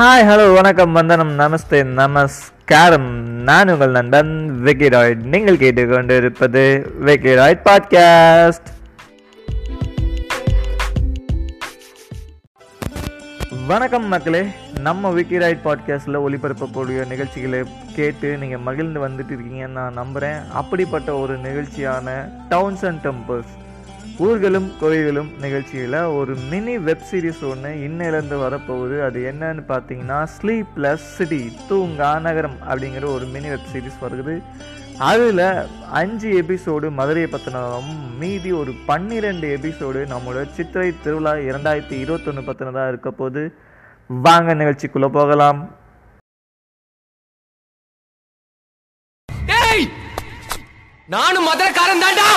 Hi hello வணக்கம் வந்தனம் நமஸ்தே நமஸ்காரம். நான் உங்கள் நண்பன் விக்கிராய்ட். நீங்கள் கேட்டுக்கொண்டிருப்பது விக்கிராய்ட் பாட்காஸ்ட் வணக்கம் மக்களே நம்ம விக்கிராய்ட் பாட்காஸ்ட்டில் ஒளிபரப்பக்கூடிய நிகழ்ச்சிகளை கேட்டு நீங்கள் மகிழ்ந்து வந்துட்டு இருக்கீங்கன்னு நான் நம்புகிறேன் அப்படிப்பட்ட ஒரு நிகழ்ச்சியான டவுன்ஸ் அண்ட் டெம்பிள்ஸ் ஊர்களும் கோயில்களும் நிகழ்ச்சியில் ஒரு மினி வெப் சீரிஸ் ஒன்று இன்னிலேருந்து வரப்போகுது. அது என்னன்னு பார்த்தீங்கன்னா ஸ்லீப்லெஸ் ப்ளஸ் சிட்டி தூங்கா நகரம் அப்படிங்கிற ஒரு மினி வெப் சீரிஸ் வருது. அதில் அஞ்சு எபிசோடு மதுரையை பற்றினதும் மீதி ஒரு பன்னிரெண்டு எபிசோடு நம்மளோட சித்திரை திருவிழா இரண்டாயிரத்தி இருபத்தொன்று பற்றினதாக இருக்க போது வாங்க நிகழ்ச்சிக்குள்ளே போகலாம். நானும் மதுரக்காரன் தாண்டா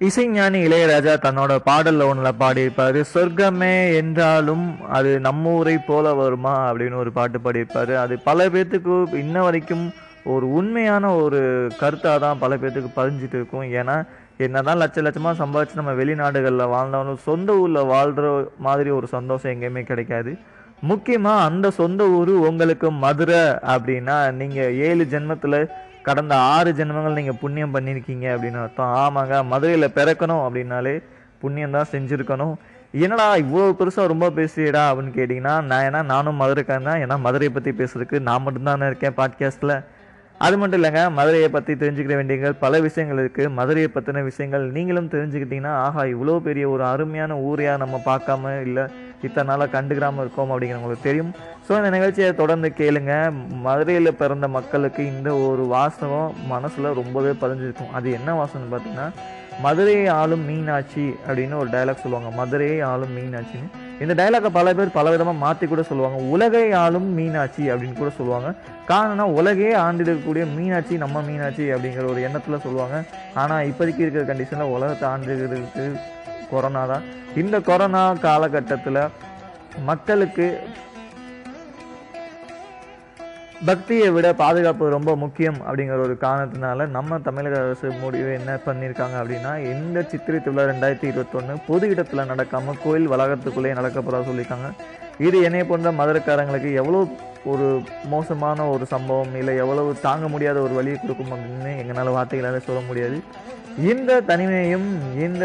இசைஞானி இளையராஜா தன்னோட பாடல்ல ஒன்றுல பாடியிருப்பாரு. சொர்க்கமே என்றாலும் அது நம்ம ஊரை போல வருமா? அப்படின்னு ஒரு பாட்டு பாடியிருப்பாரு. அது பல பேர்த்துக்கு இன்ன வரைக்கும் ஒரு உண்மையான ஒரு கருத்தாக தான் பல பேர்த்துக்கு பதிஞ்சிட்டு இருக்கும். ஏன்னா என்னதான் லட்ச லட்சமாக சம்பாதிச்சு நம்ம வெளிநாடுகளில் வாழ்ந்தாலும் சொந்த ஊரில் வாழ்கிற மாதிரி ஒரு சந்தோஷம் எங்கேயுமே கிடைக்காது. முக்கியமாக அந்த சொந்த ஊர் உங்களுக்கு மதுரை அப்படின்னா நீங்கள் ஏழு ஜென்மத்தில் கடந்த ஆறு ஜென்மங்கள் நீங்கள் புண்ணியம் பண்ணியிருக்கீங்க அப்படின்னு அர்த்தம். ஆமாங்க மதுரையில் பிறக்கணும் அப்படின்னாலே புண்ணியம் தான் செஞ்சுருக்கணும். என்னடா இவ்வளோ பெருசாக ரொம்ப பேசுறியடா அப்படின்னு கேட்டிங்கன்னா நான் ஏன்னா நானும் மதுரைக்காரன் தான். ஏன்னா மதுரையை பற்றி பேசுறதுக்கு நான் மட்டும்தானே இருக்கேன் பாட்காஸ்ட்டில் அது மட்டும் இல்லைங்க மதுரையை பற்றி தெரிஞ்சுக்கிற வேண்டியங்கள் பல விஷயங்கள் இருக்குது மதுரையை பற்றின விஷயங்கள் நீங்களும் தெரிஞ்சுக்கிட்டிங்கன்னா ஆஹா இவ்வளோ பெரிய ஒரு அருமையான ஊரையாக நம்ம பார்க்காம இல்லை. இத்தனை நாளாக கண்டுக்கிறாமல் இருக்கோம் அப்படிங்கிறவங்களுக்கு தெரியும். ஸோ இந்த நிகழ்ச்சியை தொடர்ந்து கேளுங்க. மதுரையில் பிறந்த மக்களுக்கு இந்த ஒரு வாசகம் மனசில் ரொம்பவே பதிஞ்சிருக்கும் அது என்ன வாசகம்னு பார்த்தீங்கன்னா மதுரையை ஆளும் மீனாட்சி அப்படின்னு ஒரு டைலாக் சொல்லுவாங்க. மதுரையை ஆளும் மீனாட்சின்னு. இந்த டைலாக்கை பல பேர் பல விதமாக மாற்றி கூட சொல்லுவாங்க. உலகை ஆளும் மீனாட்சி அப்படின்னு கூட சொல்லுவாங்க. காரணம்னா உலகே ஆண்டிருக்கக்கூடிய மீனாட்சி நம்ம மீனாட்சி அப்படிங்கிற ஒரு எண்ணத்தில் சொல்லுவாங்க. ஆனால் இப்போதைக்கு இருக்கிற கண்டிஷனில் உலகத்தை ஆண்டுகிறதுக்கு கொரோனா தான். இந்த கொரோனா காலகட்டத்தில் மக்களுக்கு பக்தியை விட பாதுகாப்பு ரொம்ப முக்கியம் அப்படிங்கிற ஒரு காரணத்தினால நம்ம தமிழக அரசு முடிவு என்ன பண்ணியிருக்காங்க அப்படின்னா இந்த சித்திரை திருவிழா ரெண்டாயிரத்தி இருபத்தொன்று பொது இடத்துல நடக்காமல் கோயில் வளாகத்துக்குள்ளேயே நடக்க போகிறதா சொல்லியிருக்காங்க. இது என்னைய போன்ற மதுரக்காரங்களுக்கு எவ்வளோ ஒரு மோசமான ஒரு சம்பவம் இல்லை எவ்வளவு தாங்க முடியாத ஒரு வழியை கொடுக்கும் அப்படின்னு எங்களால் வார்த்தைகளால் சொல்ல முடியாது. இந்த தனிமையும் இந்த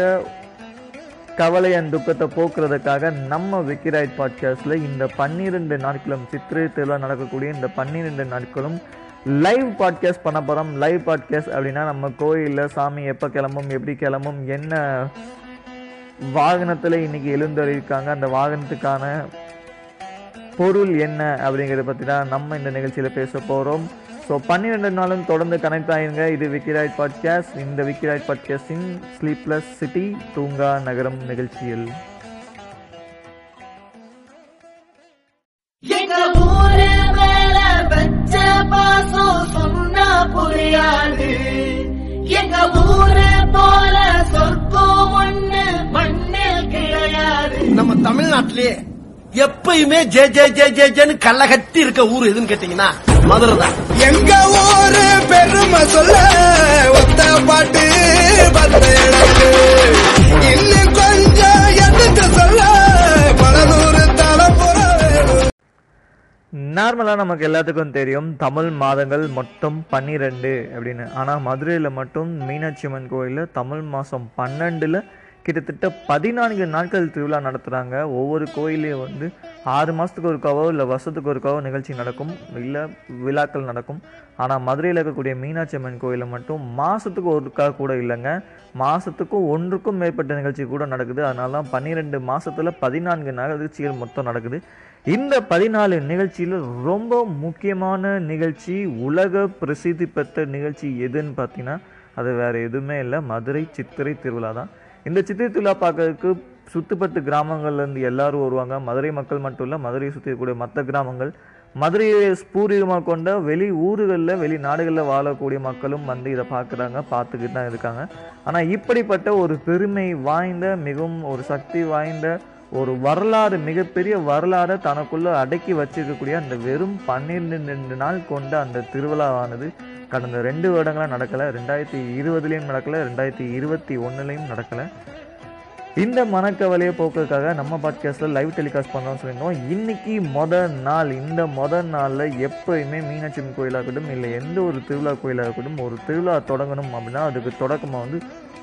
கவலை அண்ட் துக்கத்தை போக்குறதுக்காக நம்ம விக்கிராய்ட் பாட்காஸ்டில் இந்த பன்னிரெண்டு நாட்களும் சித்திரை திருவிழா நடக்கக்கூடிய இந்த பன்னிரெண்டு நாட்களும் லைவ் பாட்காஸ்ட் பண்ண போகிறோம் லைவ் பாட்காஸ்ட் அப்படின்னா நம்ம கோயிலில் சாமி எப்போ கிளம்பும் எப்படி கிளம்பும் என்ன வாகனத்தில் இன்னைக்கு எழுந்தறியிருக்காங்க அந்த வாகனத்துக்கான பொருள் என்ன அப்படிங்கிறத பற்றி தான் நம்ம இந்த நிகழ்ச்சியில் பேச போகிறோம் ஸோ பன்னிரெண்டு நாளும் தொடர்ந்து கனெக்ட் ஆயிருங்க. இது விக்கிராய்ட் பாட்காஸ்ட் இந்த விக்கிராய்ட் பாட்காஸ்டின் ஸ்லீப்லெஸ் சிட்டி தூங்கா நகரம் நிகழ்ச்சியில். எங்க ஊரு மேல வச்ச பாசம் சொன்னா புரியாது. எங்க ஊரு போல சொர்க்கம் ஒண்ணு மண்ணில் கிடையாது. நம்ம தமிழ்நாட்டிலேயே எப்பயுமே ஜே ஜே ஜே ஜே ஜேன்னு கள்ள கட்டி இருக்க ஊர் எதுன்னு கேட்டீங்கன்னா மதுரை தான் எங்க ஊரு பெருமை சொல்ல ஒத்த பாட்டு வந்த இன்னும் கொஞ்சம் எடுத்து சொல்ல பல நூறு தலைப்புற நார்மலாக நமக்கு எல்லாத்துக்கும் தெரியும் தமிழ் மாதங்கள் மொத்தம் பன்னிரெண்டு அப்படின்னு. ஆனால் மதுரையில் மட்டும் மீனாட்சி அம்மன் கோயிலில் தமிழ் மாதம் பன்னெண்டில் கிட்டத்தட்ட பதினான்கு நாட்கள் திருவிழா நடத்துகிறாங்க ஒவ்வொரு கோயிலையும் வந்து ஆறு மாதத்துக்கு ஒருக்காவோ இல்லை வருஷத்துக்கு ஒருக்காவோ நிகழ்ச்சி நடக்கும். இல்லை விழாக்கள் நடக்கும். ஆனால் மதுரையில் இருக்கக்கூடிய மீனாட்சி அம்மன் கோயிலில் மட்டும் மாதத்துக்கு ஒருக்கா கூட இல்லைங்க. மாதத்துக்கும் ஒன்றுக்கும் மேற்பட்ட நிகழ்ச்சி கூட நடக்குது. அதனால தான் பன்னிரெண்டு மாதத்தில் பதினான்கு நிகழ்ச்சிகள் மொத்தம் நடக்குது. இந்த பதினாலு நிகழ்ச்சியில் ரொம்ப முக்கியமான நிகழ்ச்சி உலக பிரசித்தி பெற்ற நிகழ்ச்சி எதுன்னு பார்த்தீங்கன்னா அது வேறு எதுவுமே இல்லை. மதுரை சித்திரை திருவிழா தான் இந்த சித்திரை திருவிழா பார்க்கறதுக்கு சுத்துப்பட்டு கிராமங்கள்லேருந்து எல்லாரும் வருவாங்க. மதுரை மக்கள் மட்டும் இல்லை மதுரையை சுற்றி இருக்கக்கூடிய மற்ற கிராமங்கள். மதுரையை பூர்வீகமாக கொண்ட வெளி ஊர்களில் வெளி நாடுகளில் வாழக்கூடிய மக்களும் வந்து இதை பார்க்குறாங்க பார்த்துக்கிட்டு தான் இருக்காங்க. ஆனால் இப்படிப்பட்ட ஒரு பெருமை வாய்ந்த மிகவும் ஒரு சக்தி வாய்ந்த ஒரு வரலாறு மிகப்பெரிய வரலாறை தனக்குள்ளே அடக்கி வச்சிருக்கக்கூடிய அந்த வெறும் பன்னிரெண்டு நாள் கொண்ட அந்த திருவிழாவானது கடந்த ரெண்டு வருடங்களாக நடக்கலை. ரெண்டாயிரத்தி இருபதுலேயும் நடக்கலை ரெண்டாயிரத்தி இருபத்தி ஒன்றுலையும் நடக்கல. இந்த மனக்கவலையை போக்குறதுக்காக நம்ம பாட்காஸ்ட்டில் லைவ் டெலிகாஸ்ட் பண்ணுறோம்னு சொல்லியிருந்தோம். இன்றைக்கி முதல் நாள் இந்த முதல் நாளில் எப்போயுமே மீனாட்சி அம்மன் கோயிலாக இருக்கட்டும் இல்லை எந்த ஒரு திருவிழா கோயிலாக இருக்கட்டும் ஒரு திருவிழா தொடங்கணும் அப்படின்னா அதுக்கு தொடக்கமாக வந்து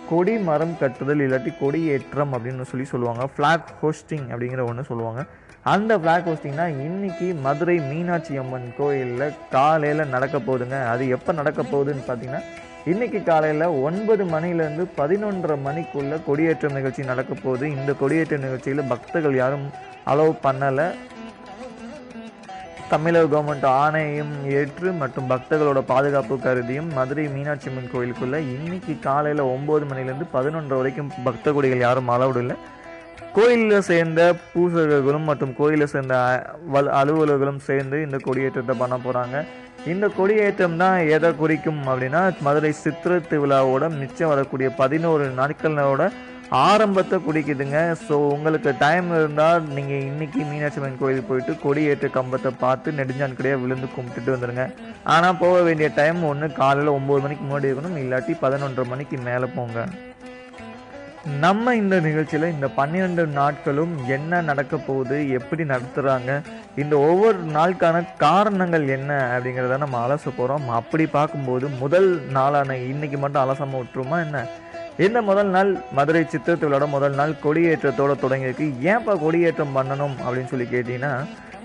கொடி மரம் கட்டுதல் இல்லாட்டி கொடி ஏற்றம் அப்படின்னு சொல்லி சொல்லுவாங்க. ஃப்ளாக் ஹோஸ்டிங் அப்படிங்கிற ஒன்று சொல்லுவாங்க. அந்த ஃப்ளாக் ஹோஸ்டிங்னா இன்றைக்கி மதுரை மீனாட்சி அம்மன் கோயிலில் காலையில் நடக்க போகுதுங்க. அது எப்போ நடக்க போகுதுன்னு பார்த்தீங்கன்னா இன்னைக்கு காலையில் ஒன்பது மணிலேருந்து பதினொன்றரை மணிக்குள்ளே கொடியேற்றம் நிகழ்ச்சி நடக்க போகுது. இந்த கொடியேற்ற நிகழ்ச்சியில் பக்தர்கள் யாரும் அலோவ் பண்ணலை. தமிழக கவர்மெண்ட் ஆணையம் ஏற்று மற்றும் பக்தர்களோட பாதுகாப்பு கருதியும் மதுரை மீனாட்சி அம்மன் கோயிலுக்குள்ளே இன்னைக்கு காலையில் ஒம்பது மணிலேருந்து பதினொன்றரை வரைக்கும் பக்த கொடிகள் யாரும் அலௌடு இல்லை. கோயிலில் சேர்ந்த பூசகர்களும் மற்றும் கோயிலில் சேர்ந்த அ- அலுவலர்களும் சேர்ந்து இந்த கொடியேற்றத்தை பண்ண போகிறாங்க இந்த கொடியேற்றம் தான் எதை குறிக்கும் அப்படின்னா மதுரை சித்திரை திருவிழாவோட மிச்சம் வரக்கூடிய பதினோரு நாட்களோட ஆரம்பத்தை குறிக்குதுங்க. ஸோ உங்களுக்கு டைம் இருந்தால் நீங்கள் இன்றைக்கி மீனாட்சி அம்மன் கோயிலுக்கு போயிட்டு கொடியேற்ற கம்பத்தை பார்த்து நெடுஞ்சான்கடையாக விழுந்து கும்பிட்டுட்டு வந்துடுங்க ஆனால் போக வேண்டிய டைம் ஒன்று காலையில் ஒம்பது மணிக்கு முன்னாடி இருக்கணும் இல்லாட்டி பதினொன்றரை மணிக்கு மேலே போங்க. நம்ம இந்த நிகழ்ச்சியில் இந்த பன்னிரெண்டு நாட்களும் என்ன நடக்க போகுது எப்படி நடத்துகிறாங்க இந்த ஒவ்வொரு நாளுக்கான காரணங்கள் என்ன அப்படிங்கிறத நம்ம அலச போகிறோம் அப்படி பார்க்கும்போது முதல் நாளான இன்னைக்கு மட்டும் அலசாமல் விட்டுருமா என்ன? இந்த முதல் நாள்? மதுரை சித்திரத்திலோட முதல் நாள் கொடியேற்றத்தோட தொடங்கியிருக்கு. ஏன்ப்பா கொடியேற்றம் பண்ணணும் அப்படின்னு சொல்லி கேட்டிங்கன்னா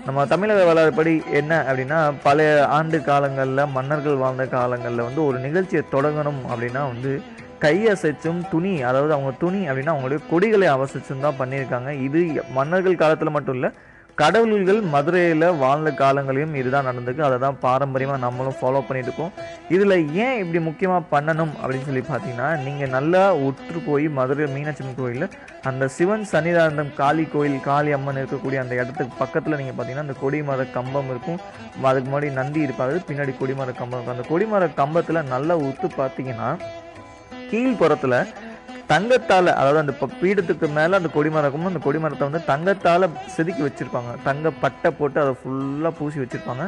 நம்ம தமிழக வரலாறுபடி என்ன அப்படின்னா பழைய ஆண்டு காலங்களில் மன்னர்கள் வாழ்ந்த காலங்களில் வந்து ஒரு நிகழ்ச்சியை தொடங்கணும் அப்படின்னா வந்து கையசைச்சும் துணி அதாவது அவங்க துணி அப்படின்னா அவங்களுடைய கொடிகளை அவசிச்சும் தான் பண்ணியிருக்காங்க. இது மன்னர்கள் காலத்தில் மட்டும் இல்லை கடவுள்கள் மதுரையில் வாழ்ந்த காலங்களையும் இதுதான் நடந்திருக்கு. அதை தான் பாரம்பரியமாக நம்மளும் ஃபாலோ பண்ணிட்டு இருக்கோம். இதில் ஏன் இப்படி முக்கியமாக பண்ணணும் அப்படின்னு சொல்லி பார்த்தீங்கன்னா நீங்கள் நல்லா உற்று போய் மதுரை மீனாட்சி அம்மன் கோயிலில் அந்த சிவன் சன்னிதானம் காளி கோயில் காளி அம்மன் இருக்கக்கூடிய அந்த இடத்துக்கு பக்கத்தில் நீங்கள் பார்த்தீங்கன்னா அந்த கொடிமர கம்பம் இருக்கும். அதுக்கு முன்னாடி நந்தி இருப்பாரு பின்னாடி கொடிமர கம்பம் இருக்கும். அந்த கொடிமர கம்பத்தில் நல்லா உத்து பார்த்தீங்கன்னா கீழ்ப்புறத்தில் தங்கத்தால் அதாவது அந்த பீடத்துக்கு மேலே அந்த கொடிமரம் அந்த கொடிமரத்தை வந்து தங்கத்தால் செதுக்கி வச்சுருப்பாங்க. தங்க பட்டை போட்டு அதை ஃபுல்லாக பூசி வச்சுருப்பாங்க.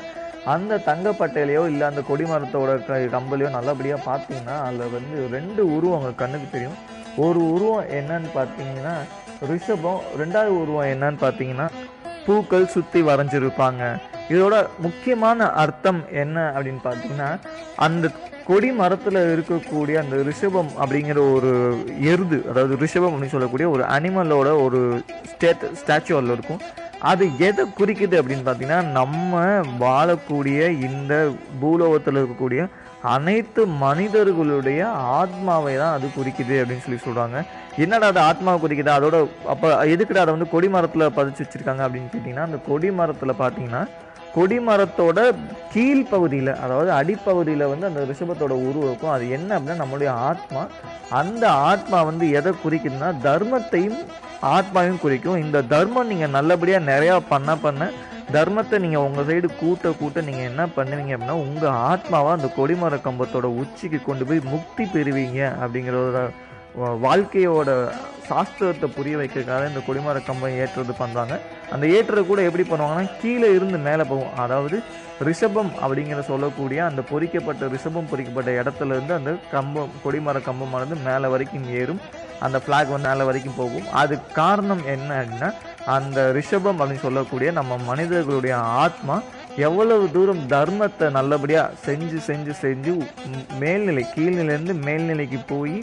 அந்த தங்கப்பட்டையிலையோ இல்லை அந்த கொடிமரத்தோட க கம்பலையோ நல்லபடியாக பார்த்தீங்கன்னா அதில் வந்து ரெண்டு உருவம் கண்ணுக்கு தெரியும். ஒரு உருவம் என்னன்னு பார்த்தீங்கன்னா ரிஷபம். ரெண்டாவது உருவம் என்னன்னு பார்த்தீங்கன்னா பூக்கள் சுற்றி வரைஞ்சிருப்பாங்க. இதோட முக்கியமான அர்த்தம் என்ன அப்படின்னு பார்த்தீங்கன்னா அந்த கொடி மரத்தில் இருக்கக்கூடிய அந்த ரிஷபம் அப்படிங்கிற ஒரு எருது அதாவது ரிஷபம் அப்படின்னு சொல்லக்கூடிய ஒரு அனிமலோட ஒரு ஸ்டேட் ஸ்டாச்சு அதில் இருக்கும். அது எதை குறிக்குது அப்படின்னு பார்த்தீங்கன்னா நம்ம வாழக்கூடிய இந்த பூலோகத்தில் இருக்கக்கூடிய அனைத்து மனிதர்களுடைய ஆத்மாவை தான் அது குறிக்குது அப்படின்னு சொல்லி சொல்கிறாங்க என்னடா அது ஆத்மாவை குறிக்குது? அதோட அப்போ எதுக்குடா அதை வந்து கொடி மரத்தில் பதிச்சு வச்சுருக்காங்க அப்படின்னு கேட்டிங்கன்னா அந்த கொடி மரத்தில் பார்த்தீங்கன்னா கொடிமரத்தோட கீழ்ப்பகுதியில் அதாவது அடிப்பகுதியில் வந்து அந்த ரிஷபத்தோட உருவம் இருக்கும். அது என்ன அப்படின்னா நம்மளுடைய ஆத்மா. அந்த ஆத்மா வந்து எதை குறிக்குதுன்னா தர்மத்தையும் ஆத்மாவையும் குறிக்கும். இந்த தர்மம் நீங்கள் நல்லபடியாக நிறையா பண்ண பண்ண தர்மத்தை நீங்கள் உங்கள் சைடு கூட்ட கூட்ட நீங்கள் என்ன பண்ணுவீங்க அப்படின்னா உங்கள் ஆத்மாவை அந்த கொடிமர கம்பத்தோட உச்சிக்கு கொண்டு போய் முக்தி பெறுவீங்க அப்படிங்கிறத வா- வாழ்க்கையோட சாஸ்திரத்தை புரிய வைக்கிறதுக்காக இந்த கொடிமர கம்பம் ஏற்றுறது பண்ணுறாங்க அந்த ஏற்றுறது கூட எப்படி பண்ணுவாங்கன்னா கீழே இருந்து மேலே போகும். அதாவது ரிஷபம் அப்படிங்கிற சொல்லக்கூடிய அந்த பொறிக்கப்பட்ட ரிஷபம் பொறிக்கப்பட்ட இடத்துல இருந்து அந்த கம்பம் கொடிமர கம்பமானது மேலே வரைக்கும் ஏறும். அந்த ஃப்ளாக் வந்து மேலே வரைக்கும் போகும். அது காரணம் என்ன அப்படின்னா அந்த ரிஷபம் அப்படின்னு சொல்லக்கூடிய நம்ம மனிதர்களுடைய ஆத்மா எவ்வளவு தூரம் தர்மத்தை நல்லபடியாக செஞ்சு செஞ்சு செஞ்சு மேல்நிலை கீழ்நிலையிலேருந்து மேல்நிலைக்கு போய்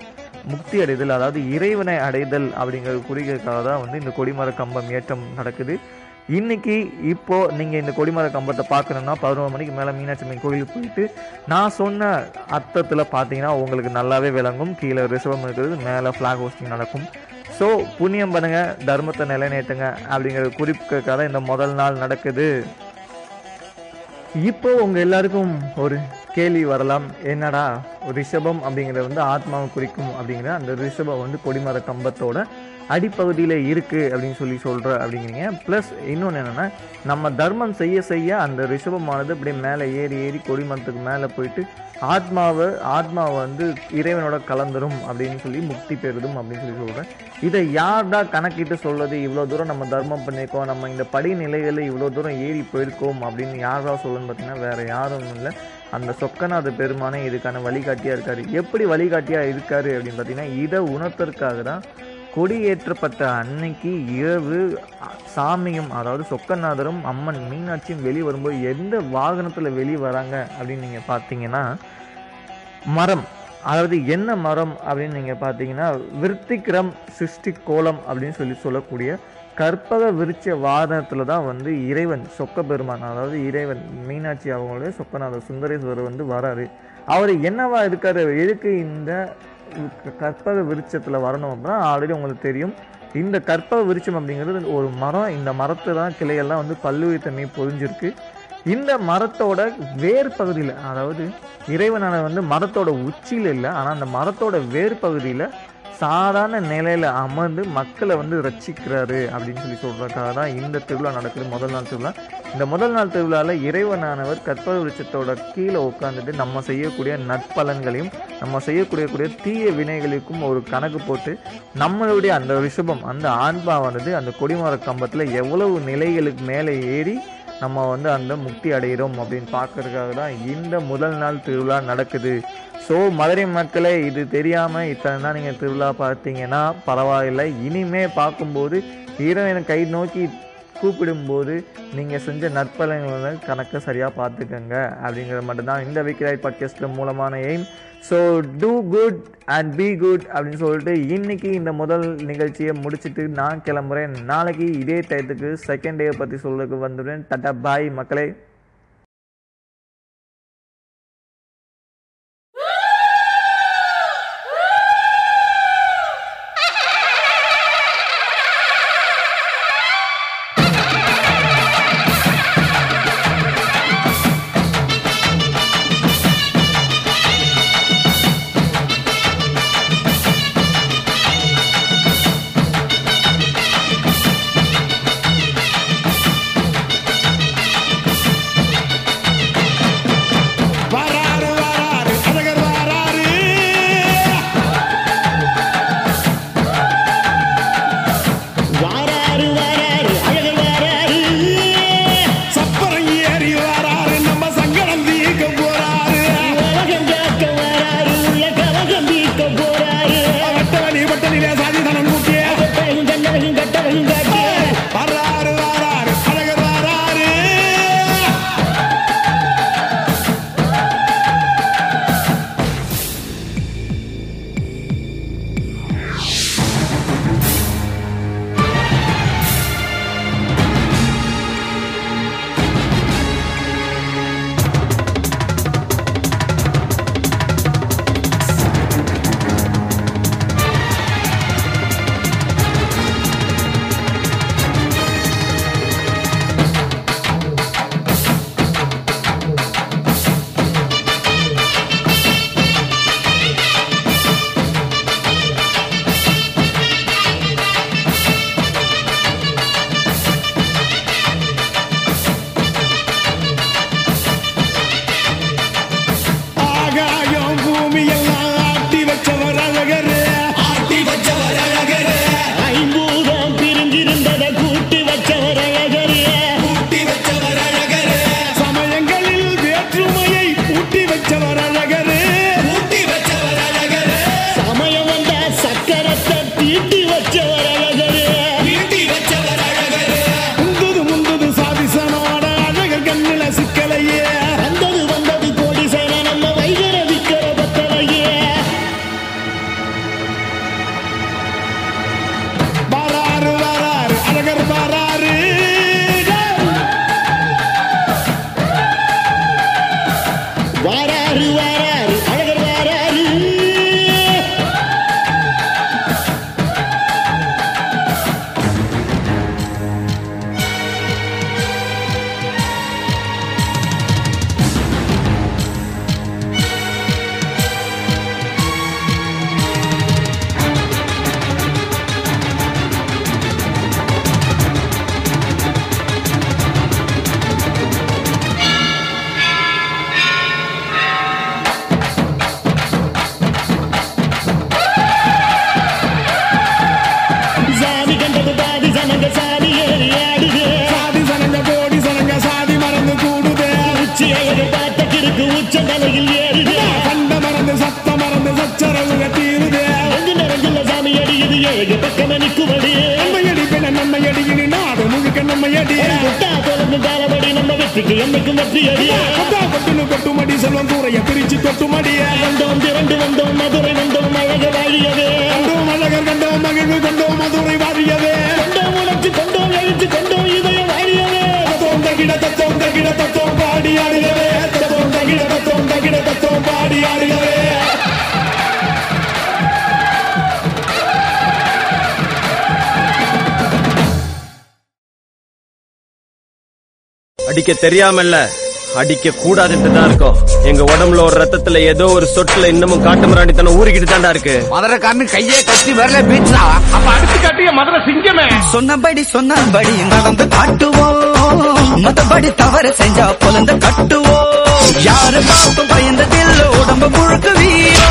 முக்தி அடைதல் அதாவது இறைவனை அடைதல் அப்படிங்கிற குறிக்கிறதுக்காக தான் வந்து இந்த கொடிமர கம்பம் ஏற்றம் நடக்குது. இன்னைக்கு இப்போ நீங்கள் இந்த கொடிமர கம்பத்தை பார்க்கணுன்னா பதினோரு மணிக்கு மேலே மீனாட்சி அம்மன் கோயிலுக்கு போயிட்டு நான் சொன்ன அர்த்தத்தில் பார்த்தீங்கன்னா உங்களுக்கு நல்லாவே விளங்கும். கீழே ரிசவம் இருக்கிறது மேலே ஃப்ளாக் ஹோஸ்டிங் நடக்கும். ஸோ புண்ணியம் பண்ணுங்க தர்மத்தை நிலைநிறுத்துங்க அப்படிங்கிற குறிப்புக்காக இந்த முதல் நாள் நடக்குது. இப்போ உங்கள் எல்லாருக்கும் ஒரு கேள்வி வரலாம். என்னடா ரிஷபம் அப்படிங்கிறது வந்து ஆத்மாவை குறிக்கும் அப்படிங்கிற அந்த ரிஷபம் வந்து கொடிமர கம்பத்தோட அடிப்பகுதியில் இருக்குது அப்படின்னு சொல்லி சொல்கிற அப்படிங்கிறீங்க. ப்ளஸ் இன்னொன்று என்னென்னா நம்ம தர்மம் செய்ய செய்ய அந்த ரிஷபமானது அப்படியே மேலே ஏறி ஏறி கொடிமரத்துக்கு மேலே போயிட்டு ஆத்மாவை ஆத்மாவை வந்து இறைவனோட கலந்துரும் அப்படின்னு சொல்லி முக்தி பெறுதும் அப்படின்னு சொல்லி சொல்கிறேன் இதை யார்டா கணக்கிட்டு சொல்வது இவ்வளோ தூரம் நம்ம தர்மம் பண்ணியிருக்கோம் நம்ம இந்த படிநிலைகளில் இவ்வளோ தூரம் ஏறி போயிருக்கோம் அப்படின்னு யார்டா சொல்லணும்னு பார்த்தீங்கன்னா வேறு யாரும் இல்லை. அந்த சொக்கநாத பெருமானே இதுக்கான வழிகாட்டியாக இருக்காரு. எப்படி வழிகாட்டியாக இருக்காரு அப்படின்னு பார்த்தீங்கன்னா இதை உணர்த்தறதுக்காக தான் கொடியேற்றப்பட்ட அன்னைக்கு இரவு சாமியும் அதாவது சொக்கநாதரும் அம்மன் மீனாட்சியும் வெளியே வரும்போது எந்த வாகனத்தில் வெளியே வராங்க அப்படின்னு நீங்கள் பார்த்தீங்கன்னா மரம். அதாவது என்ன மரம் அப்படின்னு நீங்கள் பார்த்தீங்கன்னா விருத்திகிரம் சிருஷ்டி கோலம் அப்படின்னு சொல்லி சொல்லக்கூடிய கற்பக விருட்ச வாதனத்தில் தான் வந்து இறைவன் சொக்க பெருமான் அதாவது இறைவன் மீனாட்சி அவங்களுடைய சொக்கநாதர் சுந்தரேஸ்வரர் வந்து வராரு. அவர் என்னவா இருக்காரு? எதுக்கு இந்த கற்பக விருட்சத்தில் வரணும் அப்படின்னா ஆல்ரெடி உங்களுக்கு தெரியும். இந்த கற்பக விருட்சம் அப்படிங்கிறது ஒரு மரம். இந்த மரத்தை தான் கிளையெல்லாம் வந்து பல்லுயிர் தன்மை இந்த மரத்தோட வேர் பகுதியில் அதாவது இறைவனான வந்து மரத்தோட உச்சியில் இல்லை ஆனால் அந்த மரத்தோட வேர் பகுதியில் சாதாரண நிலையில் அமர்ந்து மக்களை வந்து ரட்சிக்கிறாரு அப்படின்னு சொல்லி சொல்கிறதுக்காக தான் இந்த திருவிழா நடக்குது முதல் நாள் திருவிழா. இந்த முதல் நாள் திருவிழாவில் இறைவனானவர் கற்பக விருட்சத்தோட கீழே உட்காந்துட்டு நம்ம செய்யக்கூடிய நற்பலன்களையும் நம்ம செய்யக்கூடிய கூடிய தீய வினைகளுக்கும் ஒரு கணக்கு போட்டு நம்மளுடைய அந்த ரிஷபம் அந்த ஆன்மாவானது அந்த கொடிமர கம்பத்தில் எவ்வளவு நிலைகளுக்கு மேலே ஏறி நம்ம வந்து அந்த முக்தி அடைகிறோம் அப்படின்னு பார்க்கறதுக்காக தான் இந்த முதல் நாள் திருவிழா நடக்குது. ஸோ மதுரை மக்களே இது தெரியாமல் இத்தனை நாள் நீங்கள் திருவிழா பார்த்தீங்கன்னா பரவாயில்லை. இனிமே பார்க்கும்போது இறைவனை கை நோக்கி கூப்பிடும்போது நீங்கள் செஞ்ச நற்பலன்களை கணக்கை சரியாக பார்த்துக்கங்க அப்படிங்கிறது மட்டும்தான். இந்த விக்ராய் பாட்காஸ்ட் மூலமான aim so do good and be good அப்படின்னு சொல்லிட்டு இன்னைக்கு இந்த முதல் நிகழ்ச்சியை முடிச்சுட்டு நான் கிளம்புறேன். நாளைக்கு இதே டயத்துக்கு செகண்ட் டே பற்றி சொல்றதுக்கு வந்துடுறேன். டட்டா பாய் மக்களே. பாட்டக்கிருக்கு உச்சம் தலையில் ஏறுது கண்ட மறந்து சத்த மறந்து சச்சரவுக தீருது. அஞ்சு நிறைஞ்சுள்ள சாமி அடியுது ஏழு பக்கம் நிற்குமடி நம்ம அடி பெண நம்ம அடியினி நாடு முழுக்க நம்ம அடி முட்டா தொடர்ந்து தாளபடி நம்ம வெற்றிக்கு என்னைக்கும் வெற்றி அடி கொட்டா கொட்டுன்னு கொட்டுமடி செல்வம் தூரைய பிரிச்சு கொட்டுமடி. வந்தோம் திரண்டு மதுரை வந்தோம் தத்தோம் தகிட பாடி ஆடுகவே தத்தோம் தகிட தத்தோம் தகிட தத்தோம் பாடி ஆடுகவே அடிக்க தெரியாமல்ல. அடிக்க கூடாதுன்னு தான் இருக்கும். எங்க உடம்புல ஒரு ரத்தத்துல ஏதோ ஒரு சொட்டுல இன்னமும் காட்டு மிராண்டித்தனம் ஊறிக்கிட்டு தாண்டா இருக்கு மதுரைக்காரனு கையே கட்டி வரல பீச்சா அப்ப அடுத்து காட்டிய மதுரை சிங்கமே. சொன்னபடி சொன்னபடி நடந்து காட்டுவோம். மத்தபடி தவறு செஞ்சா பொலந்து கட்டுவோம். யாரு பார்த்தும் பயந்ததில்ல உடம்பு முழுக்க வீரம்